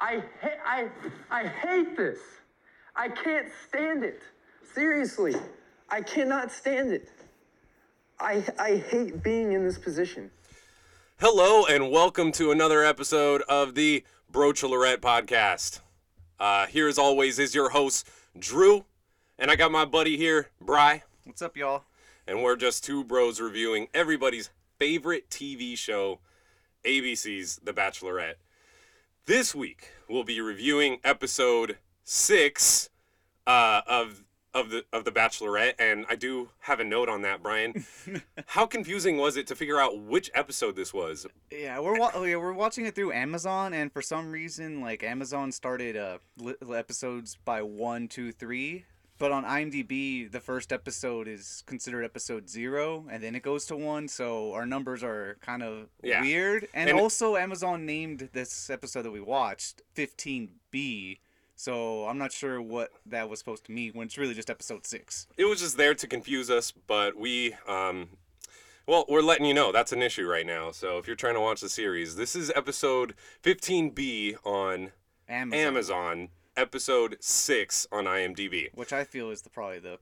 I hate I I hate this. I can't stand it. Seriously, I cannot stand it. I I hate being in this position. Hello and welcome to another episode of the Brochelorette podcast. Uh, here, as always, is your host Drew, and I got my buddy here, Bry, What's up, y'all? and we're just two bros reviewing everybody's favorite TV show, ABC's The Bachelorette. This week, we'll be reviewing episode six uh, of of the of the Bachelorette, and I do have a note on that, Brian. How confusing was it to figure out which episode this was? Yeah, we're wa- oh, yeah, we're watching it through Amazon, and for some reason, like Amazon started uh li- episodes by one, two, three. But on IMDb, the first episode is considered episode zero, and then it goes to one. So our numbers are kind of Yeah. weird. And, And- also, Amazon named this episode that we watched 15B. So I'm not sure what that was supposed to mean when it's really just episode six. it was just there to confuse us, but we, um, well, we're letting you know that's an issue right now. So if you're trying to watch the series, this is episode 15B on Amazon, Amazon, episode 6 on IMDb. which I feel is the probably the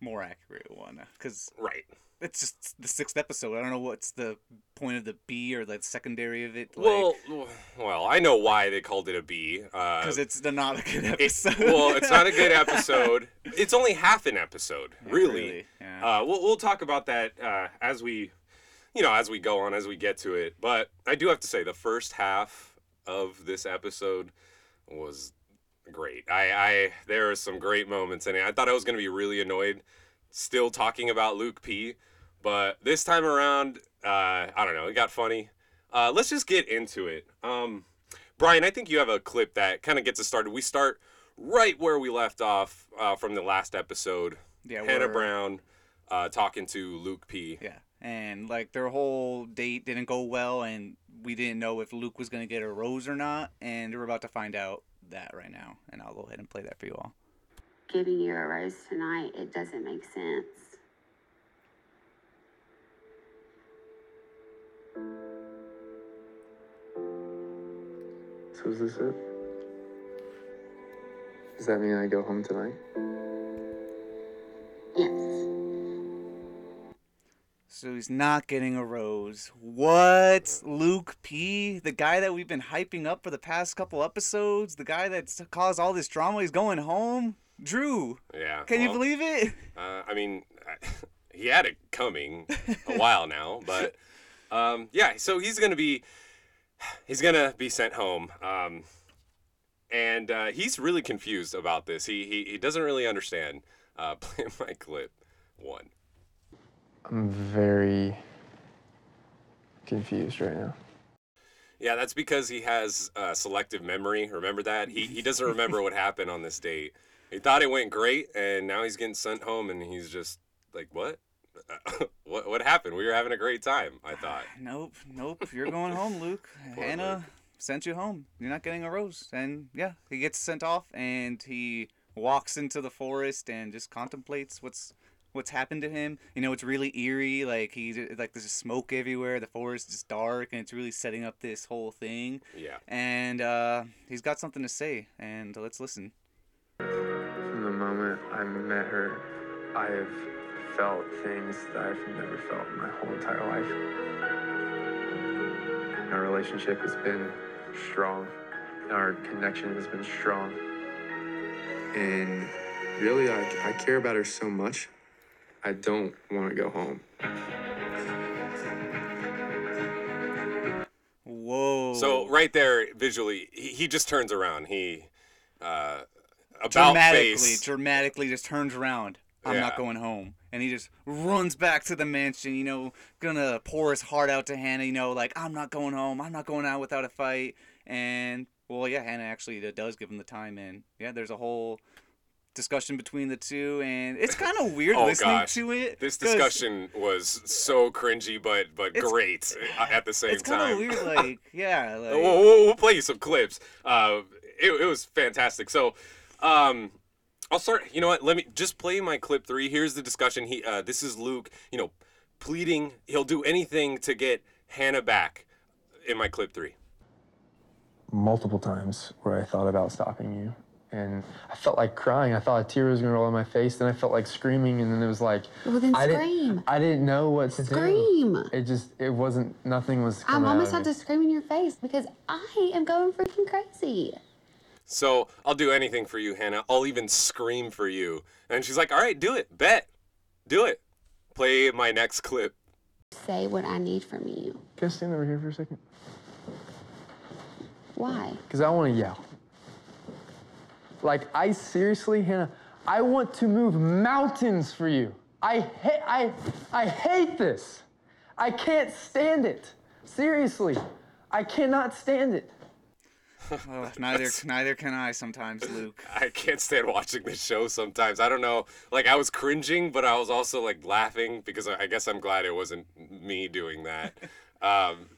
more accurate one, because Right. it's just the sixth episode. I don't know what's the point of the B or the secondary of it. Like, Well, well, I know why they called it a B. Uh, because it's the not a good it- episode. well, it's not a good episode. It's only half an episode, Yeah, really. really, yeah. Uh, we'll we'll talk about that uh, as we, you know, as we go on, as we get to it. But I do have to say, the first half of this episode was great. I, I there are some great moments in it. I thought I was gonna be really annoyed, still talking about Luke P. But this time around, uh, I don't know, it got funny. Uh, let's just get into it. Um, Brian, I think you have a clip that kind of gets us started. We start right where we left off uh, from the last episode. Yeah, Hannah where- Brown uh, talking to Luke P. yeah, and like their whole date didn't go well, and we didn't know if Luke was gonna get a rose or not, and we're about to find out that right now, and I'll go ahead and play that for you all. giving you a rose tonight, it doesn't make sense. So is this it? Does that mean I go home tonight? So he's not getting a rose. What? Luke P, the guy that we've been hyping up for the past couple episodes, the guy that's caused all this drama, he's going home. Drew, Yeah. can you believe it? Uh, I mean, he had it coming a while now, but um, yeah. So he's gonna be he's gonna be sent home, um, and uh, he's really confused about this. He he, he doesn't really understand. Uh, play my clip one. I'm very confused right now. Yeah, that's because he has uh, selective memory. Remember that? He he doesn't remember what happened on this date. He thought it went great, and now he's getting sent home, and he's just like, "What? what? What happened? We were having a great time." I thought. Nope, nope. You're going home, Luke. Poor Hannah Luke. sent you home. You're not getting a rose. And yeah, he gets sent off and he walks into the forest and just contemplates what's what's happened to him. You know, it's really eerie. Like he like there's smoke everywhere. The forest is dark and it's really setting up this whole thing. Yeah. And uh, he's got something to say. And let's listen. From the moment I met her, I have felt things that I've never felt in my whole entire life. Our relationship has been strong. Our connection has been strong. And really, I, I care about her so much, I don't want to go home. Whoa. So right there, visually, he, he just turns around. He uh, about dramatically, face. dramatically just turns around. I'm Yeah. not going home. And he just runs back to the mansion, you know, gonna pour his heart out to Hannah, you know, like, I'm not going home. I'm not going out without a fight. And, well, yeah, Hannah actually does give him the time. in. yeah, there's a whole discussion between the two. And it's kind of weird Oh, listening gosh. to it. This discussion was so cringy, but but It's- great at the same It's kind time. of weird, like, yeah. Like, we'll, we'll, we'll play you some clips. Uh, it, it was fantastic. So, um, I'll start. You know what? Let me just play my clip three. Here's the discussion. He, uh, this is Luke. You know, pleading. He'll do anything to get Hannah back. In my clip three. multiple times where I thought about stopping you. And I felt like crying. I thought a tear was gonna roll on my face. Then I felt like screaming, and then it was like Well, then I scream. Didn't, I didn't know what to Scream. do. It just it wasn't nothing was. I Coming almost had to scream in your face because I am going freaking crazy. So I'll do anything for you, Hannah. I'll even scream for you. And she's like, all right, do it. Bet. Do it. Play my next clip. Say what I need from you. Can I stand over here for a second? Why? Because I want to yell. Like, I seriously, Hannah, I want to move mountains for you. I hate, I, I hate this. I can't stand it. Seriously, I cannot stand it. Oh, neither neither can I sometimes, Luke. I can't stand watching this show sometimes. I don't know. Like, I was cringing, but I was also, like, laughing because I I guess I'm glad it wasn't me doing that. Um,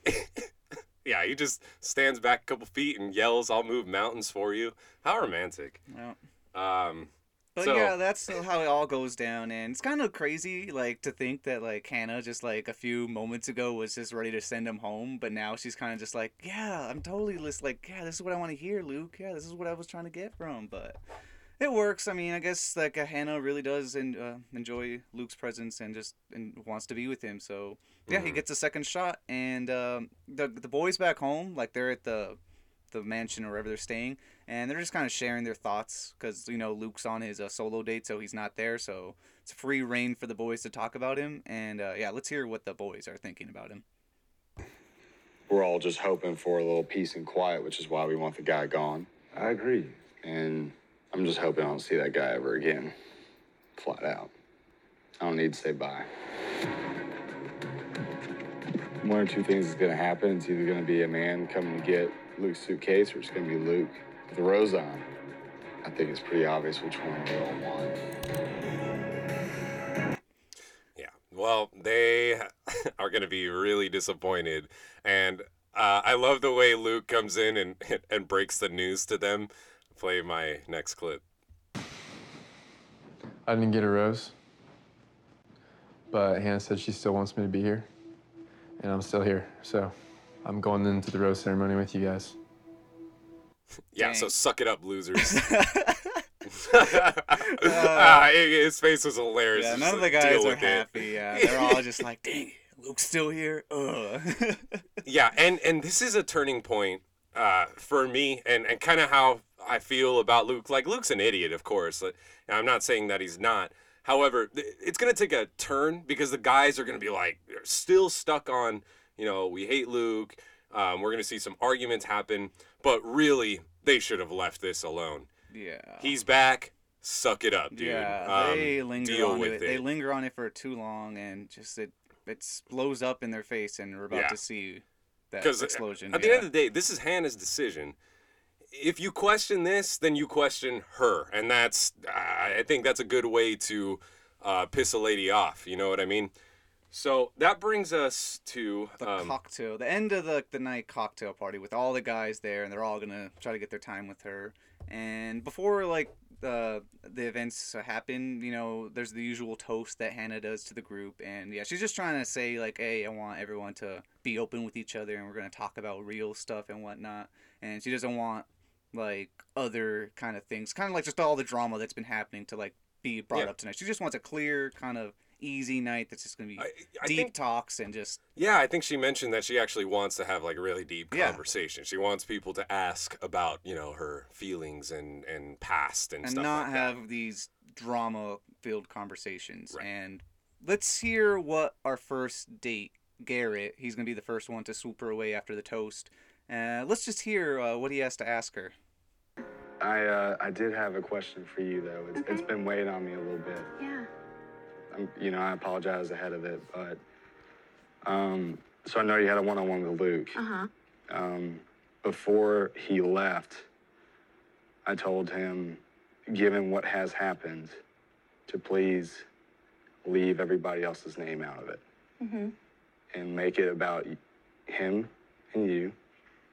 yeah, he just stands back a couple feet and yells, I'll move mountains for you. How romantic. Well, Um, But So- yeah, that's how it all goes down, and it's kind of crazy, like to think that like Hannah just like a few moments ago was just ready to send him home, but now she's kind of just like, yeah, I'm totally just like, yeah, this is what I want to hear, Luke. Yeah, this is what I was trying to get from, but it works. I mean, I guess like uh, Hannah really does and uh, enjoy Luke's presence and just and wants to be with him. So yeah, he gets a second shot, and um, the the boys back home, like they're at the the mansion or wherever they're staying, and they're just kind of sharing their thoughts because you know Luke's on his uh, solo date, so he's not there. So it's free reign for the boys to talk about him, and uh, yeah, let's hear what the boys are thinking about him. we're all just hoping for a little peace and quiet, which is why we want the guy gone. I agree. And I'm just hoping I don't see that guy ever again. Flat out. I don't need to say bye. One or two things is gonna happen. It's either gonna be a man coming to get Luke's suitcase or it's gonna be Luke with a rose on. I think it's pretty obvious which one we all want. Yeah. Well, they are to be really disappointed. And uh, I love the way Luke comes in and, and breaks the news to them. Play my next clip. I didn't get a rose, but Hannah said she still wants me to be here, and I'm still here. So I'm going into the rose ceremony with you guys. Yeah, so suck it up, losers. Ah, his face was hilarious. Yeah, Just none of the like, guys are happy. Yeah, they're all just like, dang Luke's still here. Ugh. yeah and and this is a turning point uh for me and and kind of how i feel about luke like luke's an idiot of course Like, i'm not saying that he's not however th- it's gonna take a turn because the guys are gonna be like they're still stuck on you know we hate luke um, we're gonna see some arguments happen but really they should have left this alone yeah. he's back suck it up dude Yeah, Um, they linger deal on with it. it They linger on it for too long, and just it it blows up in their face, and we're about Yeah. to see that explosion. at the yeah. end of the day, this is Hannah's decision. If you question this, then you question her, and that's I think that's a good way to uh, piss a lady off. You know what I mean? So that brings us to the um, cocktail, the end of the the night cocktail party with all the guys there, and they're all gonna try to get their time with her. And before like uh, the events happen, you know, there's the usual toast that Hannah does to the group, and yeah, she's just trying to say like, hey, I want everyone to be open with each other, and we're gonna talk about real stuff and whatnot. And she doesn't want like other kind of things, kind of like just all the drama that's been happening to like be brought Yeah. up tonight. She just wants a clear kind of easy night that's just gonna be I, I deep think talks and just yeah, I think she mentioned that she actually wants to have like really deep Yeah. conversation. She wants people to ask about you know her feelings and and past and, and stuff not like that. have these drama filled conversations. Right. And let's hear what our first date, Garrett, he's going to be the first one to swoop her away after the toast. Uh, let's just hear uh, what he has to ask her. I uh, I did have a question for you though. It's, it's been weighing on me a little bit. Yeah. I'm, you know, I apologize ahead of it, but um, so I know you had a one-on-one with Luke. Uh huh. Um, before he left, I told him, given what has happened, to please leave everybody else's name out of it Mm-hmm. and make it about him and you,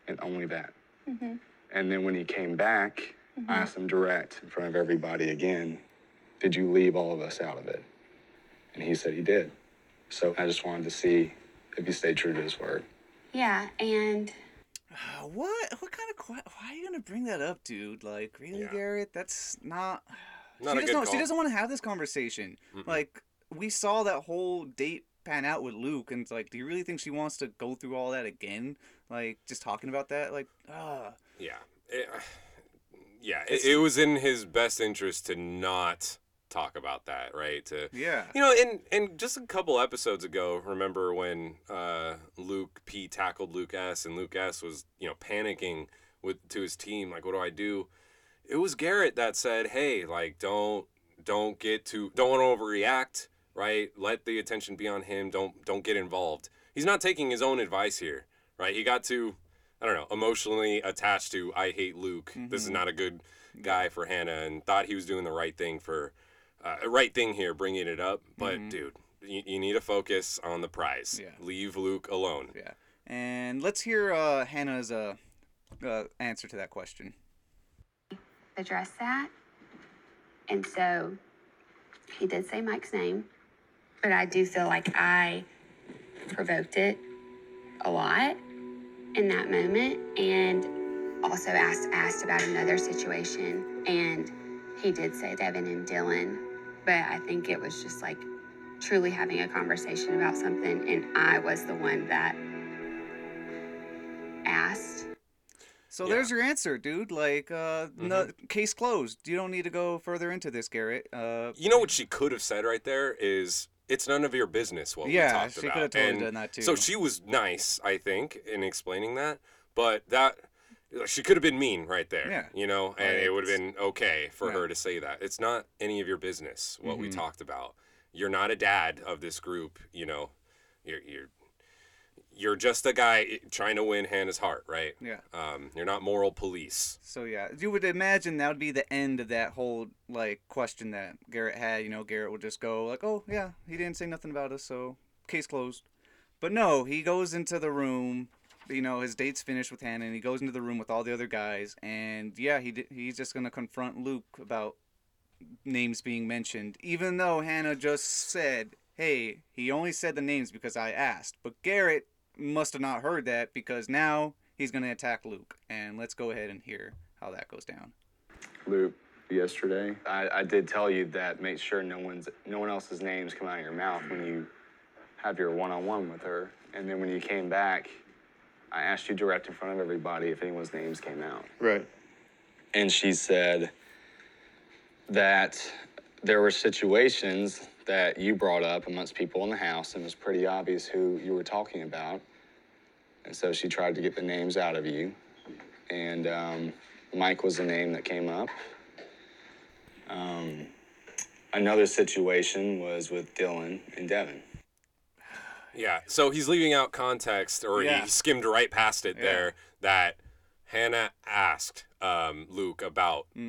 and only that. Mm-hmm. And then when he came back, I asked him direct in front of everybody again, did you leave all of us out of it? And he said he did. So I just wanted to see if he stayed true to his word. Yeah, and Uh, what? What kind of? Que- why are you gonna bring that up, dude? Like, really, Yeah. Garrett? That's not. Not she a doesn't. good know- She doesn't want to have this conversation. Like, we saw that whole date pan out with Luke, and it's like, do you really think she wants to go through all that again? Like, just talking about that, like, ah. Yeah. It- yeah. It, it was in his best interest to not talk about that, right? To Yeah. You know, and and just a couple episodes ago, remember when uh, Luke P tackled Luke S and Luke S was you know panicking with to his team, like, what do I do? It was Garrett that said, "Hey, like, don't don't get too don't overreact, right? Let the attention be on him. Don't don't get involved." He's not taking his own advice here, right? He got too, I don't know, emotionally attached to I hate Luke. This is not a good guy for Hannah, and thought he was doing the right thing for uh, right thing here, bringing it up. But dude, you, you need to focus on the prize. Yeah. Leave Luke alone. Yeah. And let's hear uh, Hannah's uh, uh, answer to that question. address that. And so he did say Mike's name, but I do feel like I provoked it a lot in that moment and also asked asked about another situation and he did say Devin and Dylan, but I think it was just like truly having a conversation about something and I was the one that asked So Yeah. there's your answer, dude. Like, uh, no, case closed. You don't need to go further into this, Garrett. Uh, You know what she could have said right there is it's none of your business what Yeah, we talked she about. could have totally And done that, too. So she was nice, I think, in explaining that, but that she could have been mean right there. Yeah. You know, and it would have been okay for Yeah. Mm-hmm. her to say that. It's not any of your business what we talked about. You're not a dad of this group, you know. You're you're you're just a guy trying to win Hannah's heart, right? Yeah. Um, you're not moral police. So yeah, you would imagine that would be the end of that whole like question that Garrett had. You know, Garrett would just go like, "Oh yeah, he didn't say nothing about us, so case closed." But no, he goes into the room. You know, his date's finished with Hannah, and he goes into the room with all the other guys. And yeah, he he's just gonna confront Luke about names being mentioned, even though Hannah just said, "Hey, he only said the names because I asked." But Garrett must have not heard that because now he's gonna attack Luke. And let's go ahead and hear how that goes down. Luke, yesterday, I, I did tell you that make sure no one's no one else's names come out of your mouth when you have your one-on-one with her. And then when you came back, I asked you direct in front of everybody if anyone's names came out. Right. And she said that there were situations that you brought up amongst people in the house, and it was pretty obvious who you were talking about. And so she tried to get the names out of you. And um, Mike was the name that came up. Um, another situation was with Dylan and Devin. Yeah. So he's leaving out context, or Yeah. he skimmed right past it Yeah. there, that Hannah asked um, Luke about the,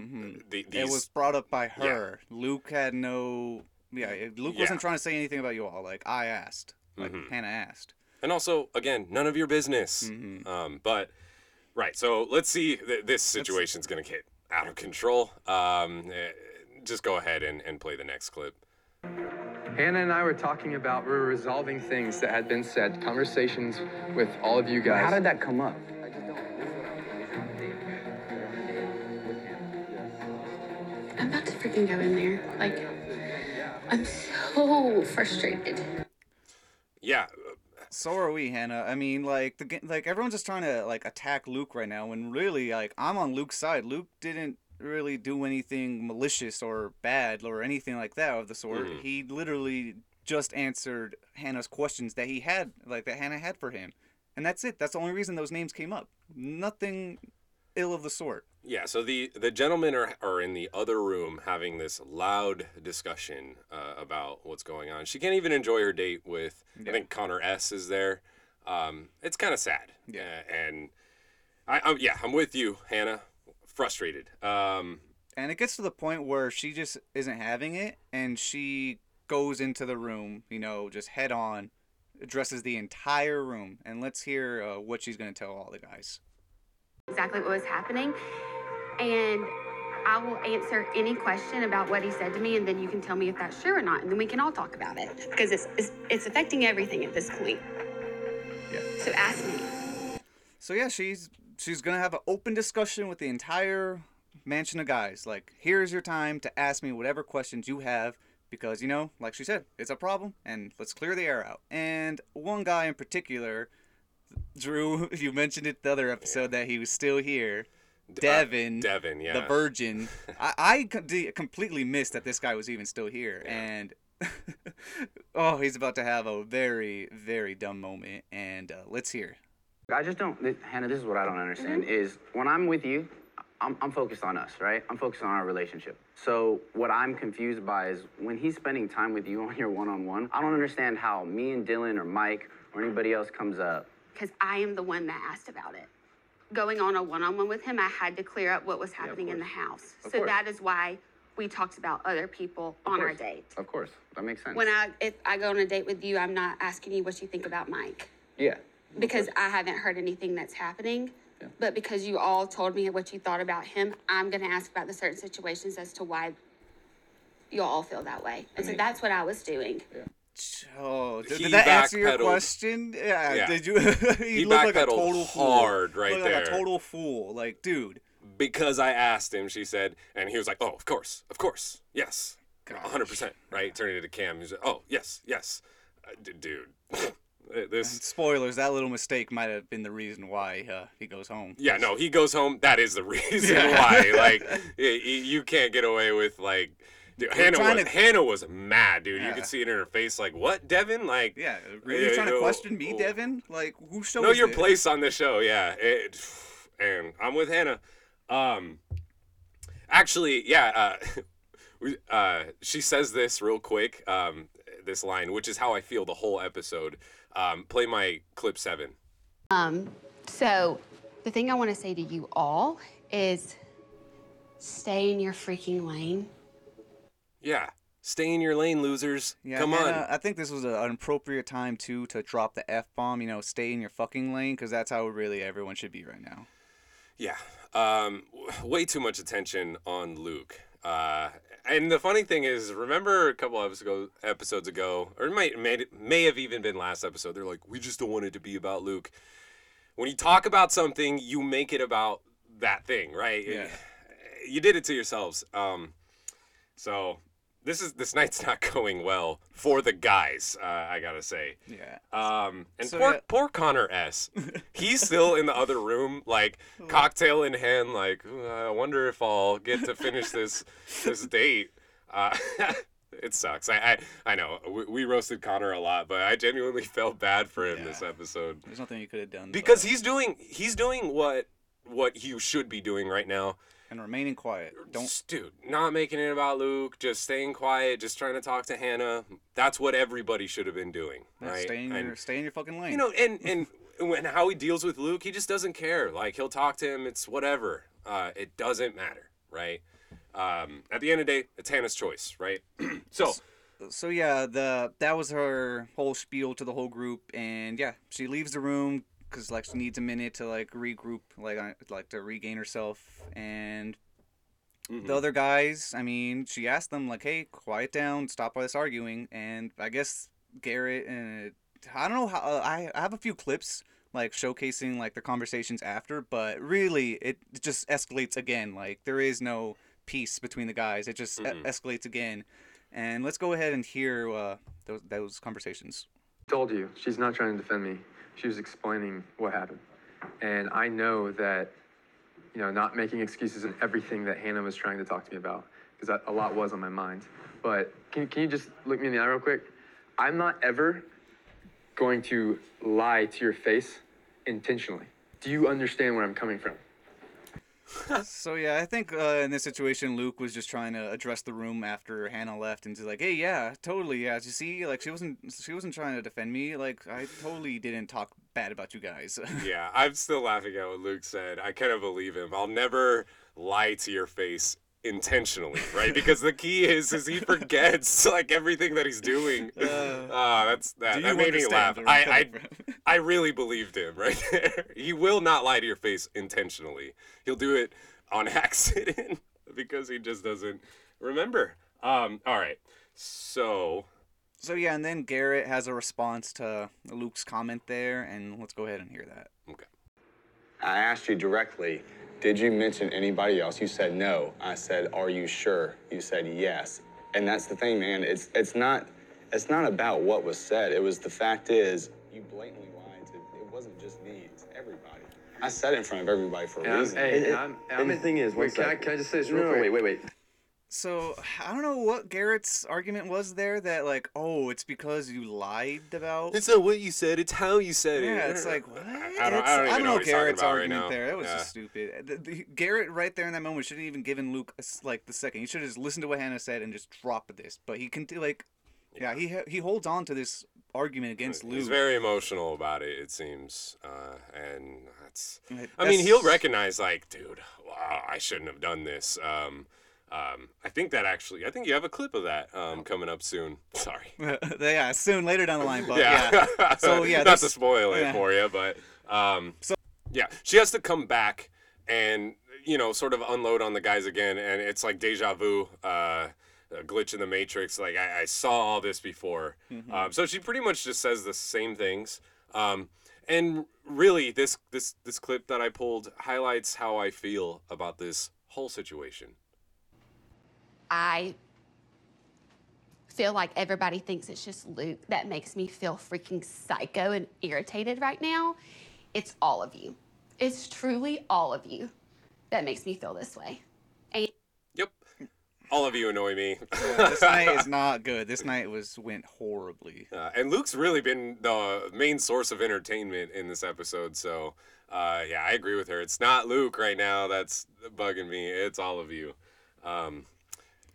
these. Mm-hmm. It was brought up by her. Luke had no. Yeah, Luke Yeah. wasn't trying to say anything about you all. Like I asked, like Mm-hmm. Hannah asked. and also, again, none of your business. Mm-hmm. Um, but, right. So let's see. Th- this situation's going to get out of control. Um, eh, just go ahead and, and play the next clip. Hannah and I were talking about we were resolving things that had been said, conversations with all of you guys. How did that come up? I just don't. I'm about to freaking go in there. Like, I'm so frustrated. Yeah. So are we, Hannah. I mean, like the like everyone's just trying to like attack Luke right now, when really like I'm on Luke's side. Luke didn't really do anything malicious or bad or anything like that of the sort. Mm. He literally just answered Hannah's questions that he had, like that Hannah had for him, and that's it. That's the only reason those names came up. Nothing ill of the sort. Yeah, so the the gentlemen are are in the other room having this loud discussion uh, about what's going on. She can't even enjoy her date with. I think Connor S is there. Um, it's kind of sad. Yeah. Uh, and I, I yeah, I'm with you, Hannah. Frustrated. Um, And it gets to the point where she just isn't having it and she goes into the room, you know, just head on, addresses the entire room. And let's hear uh, what she's going to tell all the guys. Exactly what was happening. And I will answer any question about what he said to me, and then you can tell me if that's true or not, and then we can all talk about it because it's it's, it's affecting everything at this point. Yeah. So ask me. So yeah, she's she's gonna have an open discussion with the entire mansion of guys. Like, here's your time to ask me whatever questions you have because you know, like she said, it's a problem, and let's clear the air out. And one guy in particular, Drew, you mentioned it the other episode that he was still here. Devin, Devin, yeah. the Virgin. I, I completely missed that this guy was even still here, Yeah. and oh, he's about to have a very, very dumb moment. And uh, let's hear. I just don't, Hannah, this is what I don't understand is when I'm with you, I'm, I'm focused on us, right? I'm focused on our relationship. So what I'm confused by is when he's spending time with you on your one-on-one, I don't understand how me and Dylan or Mike or anybody else comes up. Because I am the one that asked about it. Going on a one on one with him, I had to clear up what was happening in the house. Of so course. that is why we talked about other people on our course. date. Of course, that makes sense. When I if I go on a date with you, I'm not asking you what you think about Mike. yeah. because I haven't heard anything that's happening. Yeah. But because you all told me what you thought about him, I'm going to ask about the certain situations as to why you all feel that way. And so that's what I was doing. Oh, did, did that answer your question? Yeah. Yeah. Did you? He look like a total hard fool. right Like there. a total fool. Like, dude. because I asked him, she said, and he was like, "Oh, of course, of course, yes, hundred percent." Right, turning to Cam, he's like, "Oh, yes, yes, uh, d- dude." this, Spoilers. That little mistake might have been the reason why uh, he goes home. yeah, no, he goes home. That is the reason Yeah. why. Like, you can't get away with like. Dude, Hannah trying was to- Hannah was mad, dude. You Yeah. could see it in her face, like, "What, Devin? Like, Yeah. Really Yeah, trying to no, question me, oh. Devin? Like, who show know your this? place on this show yeah it, and i'm with hannah um actually yeah uh, uh she says this real quick um this line which is how i feel the whole episode um play my clip seven Um, so the thing I want to say to you all is stay in your freaking lane. Yeah stay in your lane losers Yeah, come on Hannah, I think this was an appropriate time too to drop the f bomb. You know, stay in your fucking lane, because that's how really everyone should be right now. Yeah. Um, w- way too much attention on Luke. Uh, and the funny thing is, remember a couple episodes ago, episodes ago or it might may, may have even been last episode. They're like, we just don't want it to be about Luke. When you talk about something, you make it about that thing, right? Yeah. You did it to yourselves. Um, so this is this night's not going well for the guys. Uh, I gotta say. Yeah. Um, and So, poor, yeah. poor Connor S. He's still in the other room, like cocktail in hand. Like, "Uh, I wonder if I'll get to finish this this date. Uh, it sucks. I, I I know we, we roasted Connor a lot, but I genuinely felt bad for him this episode There's nothing you could have done. but- because he's doing he's doing what what you should be doing right now. And remaining quiet. Don't. Dude, not making it about Luke, just staying quiet, just trying to talk to Hannah. That's what everybody should have been doing, right? Stay in And- your stay in your fucking lane. you know, and and when how he deals with Luke, he just doesn't care. Like he'll talk to him, it's whatever. Uh, it doesn't matter, right? Um, at the end of the day, it's Hannah's choice, right? so so yeah, the that was her whole spiel to the whole group, and yeah, she leaves the room because like she needs a minute to like regroup, like like to regain herself, and Mm-hmm. the other guys, I mean, she asked them like, "Hey, quiet down, stop all this arguing," and I guess Garrett and I don't know how uh, I I have a few clips like showcasing like the conversations after, but really it just escalates again. Like there is no peace between the guys; it just e- Mhm. escalates again. And let's go ahead and hear uh, those those conversations. told you she's not trying to defend me. She was explaining what happened. And I know that, you know, not making excuses and everything that Hannah was trying to talk to me about, because a lot was on my mind. But can, can you just look me in the eye real quick? I'm not ever going to lie to your face intentionally. Do you understand where I'm coming from? So yeah, I think uh, in this situation, Luke was just trying to address the room after Hannah left, and he's like, "Hey, yeah, totally, yeah." You see, like she wasn't she wasn't trying to defend me. Like I totally didn't talk bad about you guys. yeah, I'm still laughing at what Luke said. I kind of believe him. I'll never lie to your face intentionally, right? Because the key is is he forgets like everything that he's doing. Uh, Ah, that's that. That made me laugh. I'm I, I coming from? I really believed him right there. He will not lie to your face intentionally. He'll do it on accident because he just doesn't remember. Um, all right. So, So yeah, and then Garrett has a response to Luke's comment there, and let's go ahead and hear that. okay. I asked you directly, did you mention anybody else? You said no. I said, are you sure? You said yes. And that's the thing, man. It's it's not it's not about what was said. It was the fact is you blatantly lied to it wasn't just me, it's everybody. I said it in front of everybody for a And I'm, reason. hey, And- and I'm, and I'm the thing is, wait, can I, can I just say this No, real no, quick? wait, wait, wait. So I don't know what Garrett's argument was there. That like, oh, it's because you lied about. It's not what you said, it's how you said it. Yeah, it's like what? I, I don't, I don't even know, what he's talking Garrett's about right argument there. That was Yeah. just stupid. The- the- Garrett right there in that moment shouldn't even given Luke a s like the second. He should have just listened to what Hannah said and just dropped this. But he can like, yeah, he he holds on to this argument against Luke. He's very emotional about it, it seems, uh, and that's. Like, I mean, he'll recognize like, dude, wow, I shouldn't have done this. Um, um, I think that actually, I think you have a clip of that um, coming up soon. Sorry. yeah, soon later down the line. But yeah. yeah. So, yeah, not to spoil it yeah. for you, but um, yeah, she has to come back and you know sort of unload on the guys again, and it's like deja vu. Uh, a glitch in the matrix like i, I saw all this before Mm-hmm. um, so she pretty much just says the same things um, and really this this this clip that i pulled highlights how i feel about this whole situation I feel like everybody thinks it's just Luke that makes me feel freaking psycho and irritated right now. It's all of you. It's truly all of you that makes me feel this way. And yep all of you annoy me this night is not good. This night was went horribly. Uh, and Luke's really been the main source of entertainment in this episode. So, uh, yeah, I agree with her. It's not Luke right now that's bugging me. It's all of you. Um,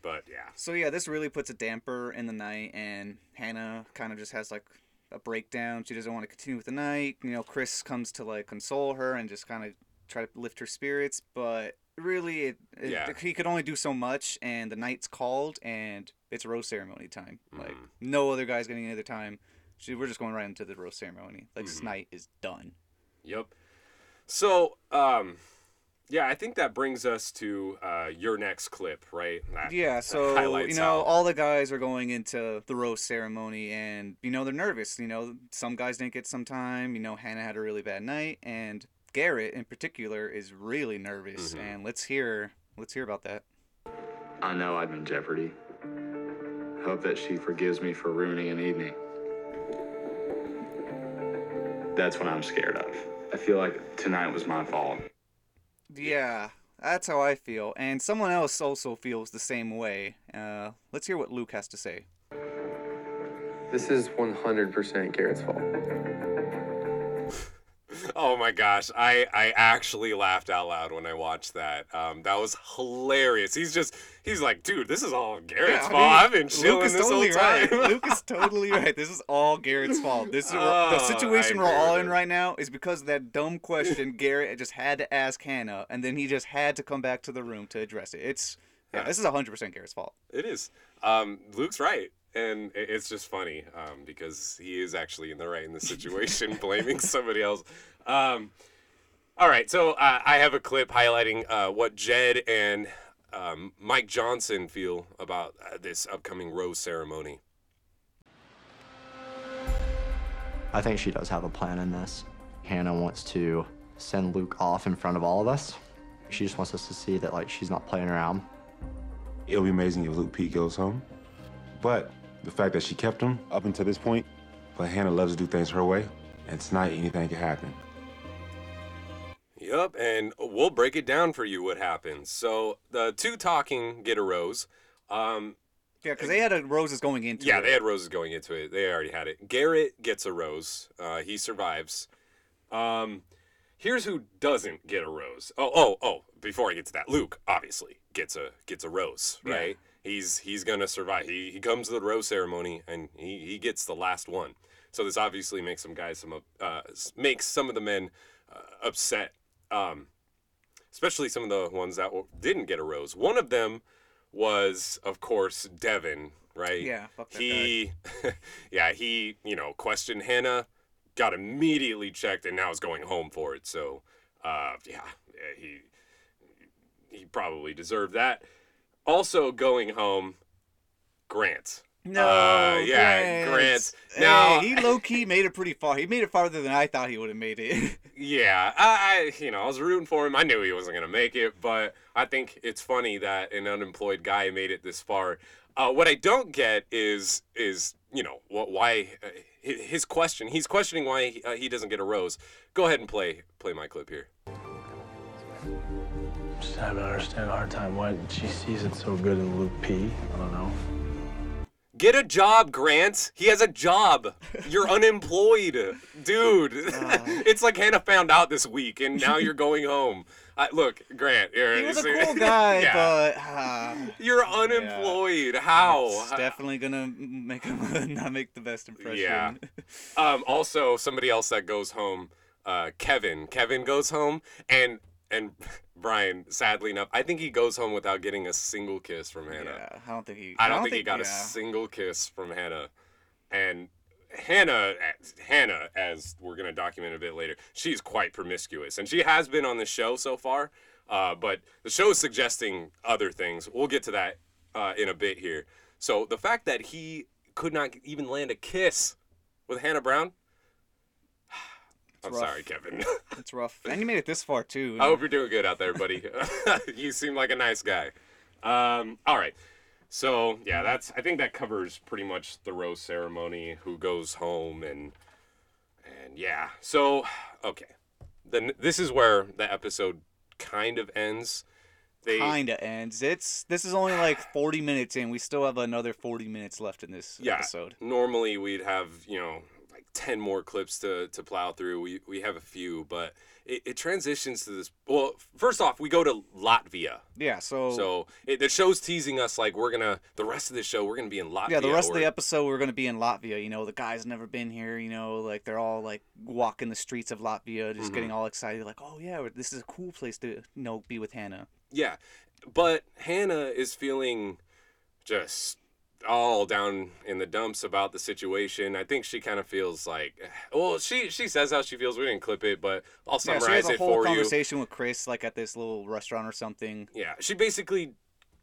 but yeah, So yeah, this really puts a damper in the night, and Hannah kind of just has like a breakdown. She doesn't want to continue with the night. You know, Chris comes to like console her and just kind of try to lift her spirits, but really, it, it, Yeah. he could only do so much. And the night's called, and it's rose ceremony time. Like Mhm. no other guy's getting any other time. She, we're just going right into the rose ceremony. Like Mm-hmm. this night is done. yep. So, um, yeah, I think that brings us to uh, your next clip, right? That- Yeah, so you know, how- all the guys are going into the rose ceremony, and you know they're nervous. You know, some guys didn't get some time. You know, Hannah had a really bad night, and Garrett in particular is really nervous. Mhm. And let's hear, let's hear about that. I know I'm in jeopardy. Hope that she forgives me for ruining an evening. That's what I'm scared of. I feel like tonight was my fault. Yeah, that's how I feel, and someone else also feels the same way. Uh, let's hear what Luke has to say. This is 100% Garrett's fault. Oh my gosh, I I actually laughed out loud when I watched that. Um, that was hilarious. He's just he's like, dude, this is all Garrett's Yeah, I fault. mean, I've been chilling Luke is this totally whole time. right. Luke is totally right. This is all Garrett's fault. This is the Oh, situation I we're all in right now is because of that dumb question Garrett just had to ask Hannah, and then he just had to come back to the room to address it. It's yeah, Yeah. this is hundred percent Garrett's fault. It is. Um, Luke's right. And it's just funny um, because he is actually in the right in the situation, blaming somebody else. Um, all right, so uh, I have a clip highlighting uh, what Jed and um, Mike Johnson feel about uh, this upcoming rose ceremony. I think she does have a plan in this. Hannah wants to send Luke off in front of all of us. She just wants us to see that like she's not playing around. It'll be amazing if Luke P goes home. But the fact that she kept him up until this point, but Hannah loves to do things her way, and tonight anything can happen. Yep, and we'll break it down for you what happens. So the two talking get a rose. Um, Yeah, because they had a roses going into Yeah, it. they had roses going into it. They already had it. Garrett gets a rose. Uh, he survives. Um, here's who doesn't get a rose. Oh, oh, oh! Before I get to that, Luke obviously gets a gets a rose, Yeah. right? He's he's gonna survive. He he comes to the rose ceremony and he he gets the last one. So this obviously makes some guys some uh makes some of the men uh, upset. Um, especially some of the ones that didn't get a rose. One of them was, of course, Devin, right? Yeah, fuck that he, yeah, he, you know, questioned Hannah, got immediately checked, and now is going home for it. So, uh, yeah, yeah, he he probably deserved that. Also going home, Grant. No, Uh, yeah, Grant. Hey, Now- he low key made it pretty far. He made it farther than I thought he would have made it. Yeah, I, I, you know, I was rooting for him. I knew he wasn't gonna make it, but I think it's funny that an unemployed guy made it this far. Uh, what I don't get is, is you know, what, why uh, his question. He's questioning why he, uh, he doesn't get a rose. Go ahead and play, play my clip here. Just having to understand a hard time why she sees it so good in Luke P. I don't know. Get a job, Grant. He has a job. You're unemployed, dude. it's like Hannah found out this week, and now you're going home. I, look, Grant. You're, he was a cool guy, Yeah. but uh, You're unemployed. How? it's definitely gonna make him not make the best impression. Yeah. Um, also, somebody else that goes home, uh, Kevin. Kevin goes home, and and Brian, sadly enough, I think he goes home without getting a single kiss from Hannah. Yeah, I don't think he. I don't, think, he got a single kiss from Hannah, and Hannah, Hannah, as we're gonna document a bit later, she's quite promiscuous, and she has been on the show so far. Uh, but the show is suggesting other things. We'll get to that uh, in a bit here. So the fact that he could not even land a kiss with Hannah Brown. I'm rough. sorry, Kevin. It's rough, and you made it this far too. I hope you're doing good out there, buddy. you seem like a nice guy. Um, all right. So yeah, that's I think that covers pretty much the rose ceremony, who goes home and and yeah. So okay. Then this is where the episode kind of ends. They Kinda ends. It's this is only like 40 minutes in. We still have another 40 minutes left in this yeah. episode. Normally we'd have, you know, 10 more clips to, to plow through. We, we have a few, but it, it transitions to this. Well, first off, we go to Latvia. Yeah. So. So it, the show's teasing us like we're gonna the rest of the show we're gonna be in Latvia. yeah, the rest of the episode we're gonna be in Latvia. You know, the guy's never been here. You know, like they're all like walking the streets of Latvia, just Mm-hmm. getting all excited, like, oh yeah, this is a cool place to you know be with Hannah. Yeah, but Hannah is feeling just all down in the dumps about the situation. I think she kind of feels like, well, she she says how she feels. We didn't clip it, but I'll summarize Yeah, she has a it whole for you. conversation with Chris, like at this little restaurant or something. Yeah, she basically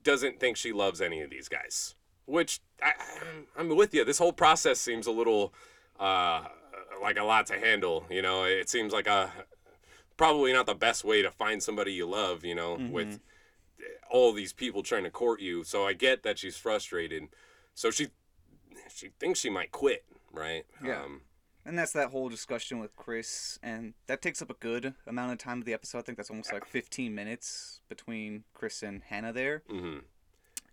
doesn't think she loves any of these guys, which I, I'm with you. This whole process seems a little uh, like a lot to handle. You know, it seems like a probably not the best way to find somebody you love. You know, with all these people trying to court you. So I get that she's frustrated. So she she thinks she might quit, right? Yeah. Um, And that's that whole discussion with Chris, and that takes up a good amount of time of the episode. I think that's almost like 15 minutes between Chris and Hannah there. mhm.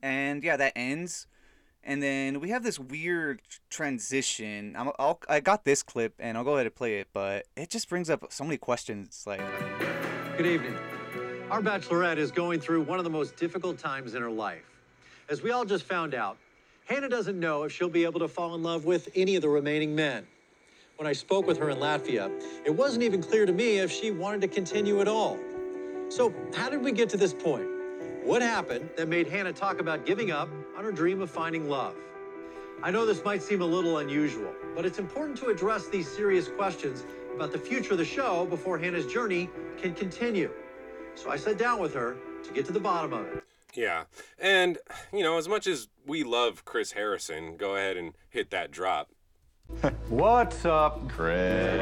And yeah, that ends. And then we have this weird transition. I'm, I'll, I got this clip, and I'll go ahead and play it, but it just brings up so many questions. Like, Good evening. Our bachelorette is going through one of the most difficult times in her life. As we all just found out, Hannah doesn't know if she'll be able to fall in love with any of the remaining men. When I spoke with her in Latvia, it wasn't even clear to me if she wanted to continue at all. So, how did we get to this point? What happened that made Hannah talk about giving up on her dream of finding love? I know this might seem a little unusual, but it's important to address these serious questions about the future of the show before Hannah's journey can continue. So I sat down with her to get to the bottom of it. Yeah. And, you know, as much as we love Chris Harrison, go ahead and hit that drop. What's up, Chris?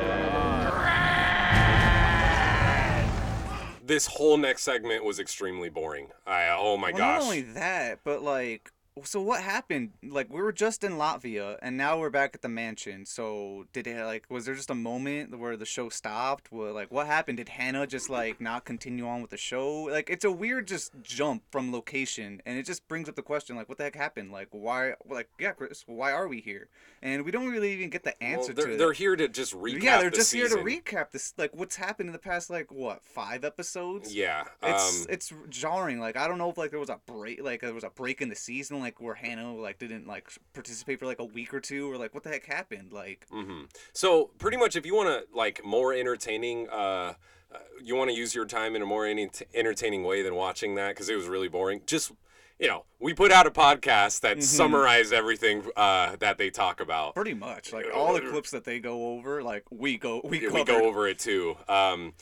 This whole next segment was extremely boring. I oh my well, gosh. not only that, but like, so what happened? Like, we were just in Latvia, and now we're back at the mansion. So, did it like, was there just a moment where the show stopped? What, like, what happened? Did Hannah just like not continue on with the show? Like, it's a weird just jump from location, and it just brings up the question, like, what the heck happened? Like, why? Like, yeah, Chris, why are we here? And we don't really even get the Well, answer they're, to they're it. here to just recap yeah, they're the just here to season. recap this, like, what's happened in the past, like, what, five episodes? Yeah. it's um, it's jarring. Like I don't know if like there was a break, like there was a break in the season, like where Hannah like didn't like participate for like a week or two, or like what the heck happened? Like hmm So pretty much, if you want to like more entertaining, uh, uh, you want to use your time in a more ent- entertaining way than watching that because it was really boring. Just you know, we put out a podcast that Mhm. summarized everything uh, that they talk about. pretty much, like all the clips that they go over, like we go we Yeah, we go over it too. Um,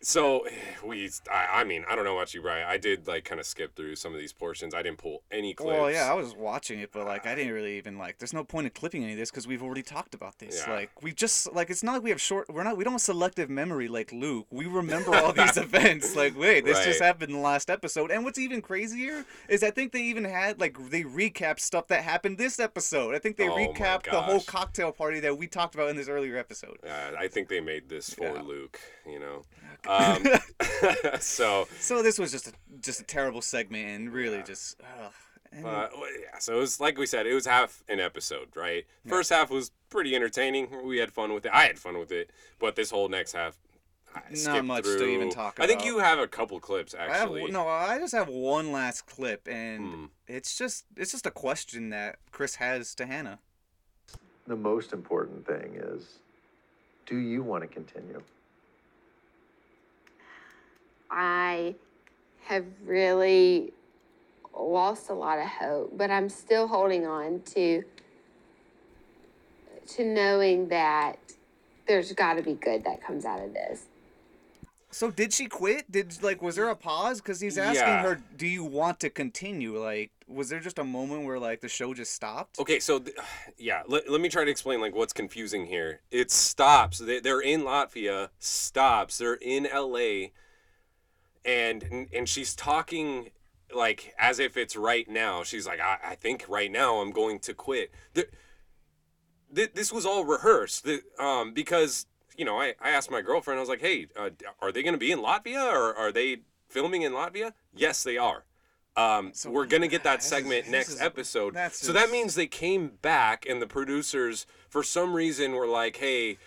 so we, I, I mean, I don't know about you, Brian. I did like kind of skip through some of these portions. I didn't pull any clips. Well, yeah, I was watching it, but like I didn't really even like. There's no point in clipping any of this because we've already talked about this. Yeah. Like we just like it's not like we have short. We're not. We don't have selective memory like Luke. We remember all these events. Like wait, this just happened in the last episode. And what's even crazier is I think they even had like they recapped stuff that happened this episode. I think they Oh recapped the whole cocktail party that we talked about in this earlier episode. Uh, I think they made this for Yeah. Luke, you know. Um, so, So this was just a just a terrible segment and really just. Ugh. And- uh, well, yeah, so it was like we said, it was half an episode, right? First half was pretty entertaining. We had fun with it. I had fun with it, but this whole next half, I Not skipped much to even through. talk I think you have a couple clips I have actually. no. I just have one last clip, and Hmm. it's just it's just a question that Chris has to Hannah. The most important thing is do you want to continue? I have really lost a lot of hope, but I'm still holding on to to knowing that there's got to be good that comes out of this. So did she quit? Did like was there a pause? Because he's asking Yeah. her, "Do you want to continue?" Like, was there just a moment where like the show just stopped? Okay, so th- yeah, let, let me try to explain like what's confusing here. It stops. They, they're in Latvia. Stops. They're in L.A. And and she's talking like as if it's right now. She's like, I, I think right now I'm going to quit. There, th- this was all rehearsed. The, um, because you know, I, I asked my girlfriend. I was like, Hey, uh, are they going to be in Latvia or are they filming in Latvia? Yes, they are. Um, So- we're gonna get that this is- segment next is- episode. that's So that means they came back, and the producers, for some reason, were like, "Hey,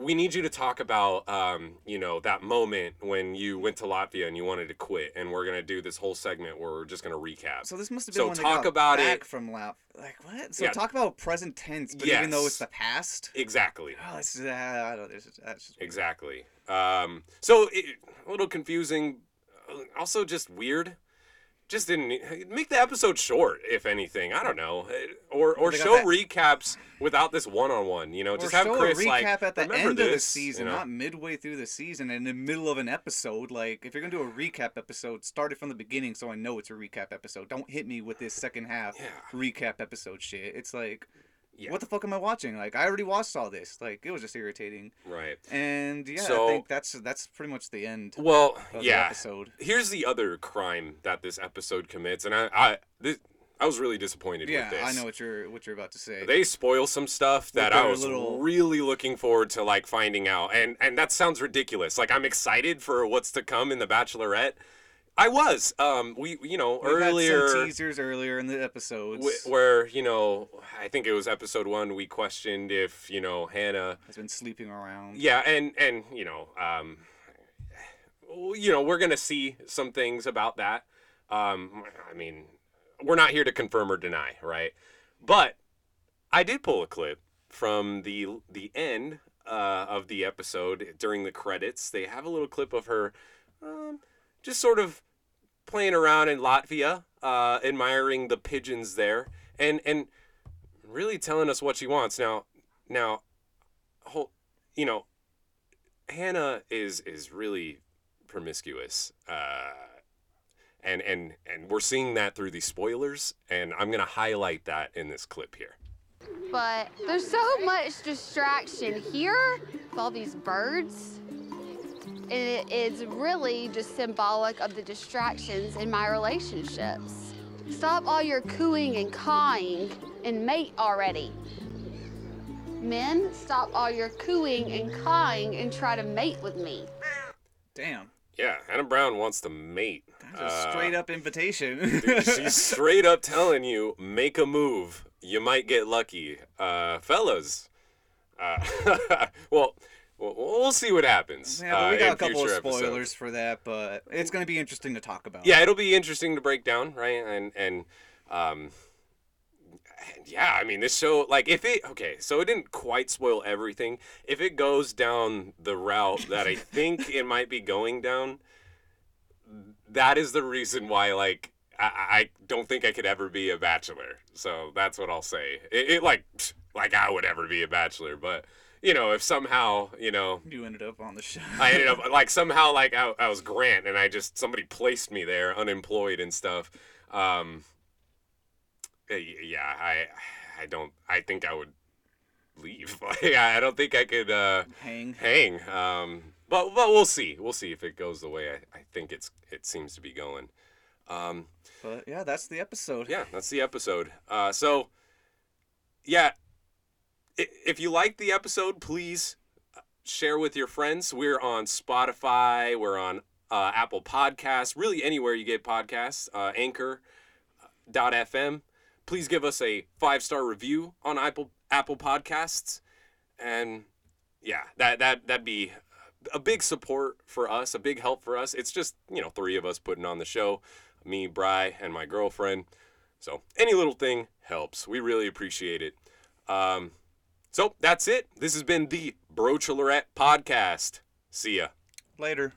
we need you to talk about, um, you know, that moment when you went to Latvia and you wanted to quit, and we're gonna do this whole segment where we're just gonna recap." So this must have been So when talk got about back it. from Latvia. Like what? So Yeah. talk about present tense, but even though it's the past. exactly. Oh, it's, uh, I don't. That's just Exactly. Um, so it, a little confusing, uh, also just weird. Just didn't make the episode short, if anything. I don't know, Uh, or or show that- recaps without this one on one. You know, Or just have Chris a recap like at the end of the season, you know? not midway through the season, in the middle of an episode. Like, if you're gonna do a recap episode, start it from the beginning, so I know it's a recap episode. Don't hit me with this second half Yeah. recap episode shit. It's like, Yeah. what the fuck am I watching? Like, I already watched all this. Like, it was just irritating. Right. And yeah, So- I think that's that's pretty much the end. Well, of the yeah. episode. Here's the other crime that this episode commits, and I, I, this, I was really disappointed Yeah, with this. I know what you're what you're about to say. They spoil some stuff that I was little- really looking forward to like finding out, and and that sounds ridiculous. Like I'm excited for what's to come in the Bachelorette. I was. Um, we you know We've earlier. teasers earlier in the episodes. wh- where you know I think it was episode one we questioned if you know Hannah has been sleeping around. yeah, and and you know, um, you know, we're gonna see some things about that. Um, I mean, we're not here to confirm or deny, right? But I did pull a clip from the the end uh, of the episode during the credits. They have a little clip of her, um, just sort of playing around in Latvia, uh, admiring the pigeons there, and and really telling us what she wants. Now, now, whole, you know, Hannah is is really promiscuous, uh, and and and we're seeing that through these spoilers, and I'm gonna highlight that in this clip here. But there's so much distraction here with all these birds. And it is really just symbolic of the distractions in my relationships. Stop all your cooing and cawing and mate already. Men, stop all your cooing and cawing and try to mate with me. Damn. Yeah, Hannah Brown wants to mate. That's a straight up invitation. Dude, she's straight up telling you, make a move. You might get lucky. Uh, fellas. Uh, well, we'll, we'll see what happens. Yeah, but uh, we got a couple of spoilers episodes. for that, but it's gonna be interesting to talk about. Yeah, it'll be interesting to break down, right? And and um, and yeah, I mean, this show, like, if it okay, so it didn't quite spoil everything. If it goes down the route that I think it might be going down, that is the reason why, like, I, I don't think I could ever be a bachelor. So that's what I'll say. It, it like, like I would ever be a bachelor, but you know, if somehow, you know, You ended up on the show. I ended up like somehow like I, I was Grant and I just somebody placed me there unemployed and stuff. Um, yeah, I I don't I think I would leave. Like I don't think I could uh, hang. Hang. Um, but but we'll see. We'll see if it goes the way I, I think it's it seems to be going. Um, But yeah, that's the episode. yeah, that's the episode. Uh, so, yeah, if you like the episode, please uh, share with your friends. We're on Spotify. We're on uh, Apple Podcasts. Really, anywhere you get podcasts. Uh, Anchor.fm. Please give us a five star review on Apple Apple Podcasts, and yeah, that that that'd be a big support for us, a big help for us. It's just you know three of us putting on the show, me, Bry, and my girlfriend. So any little thing helps. We really appreciate it. Um, so that's it. This has been the Brochelorette podcast. See ya. Later.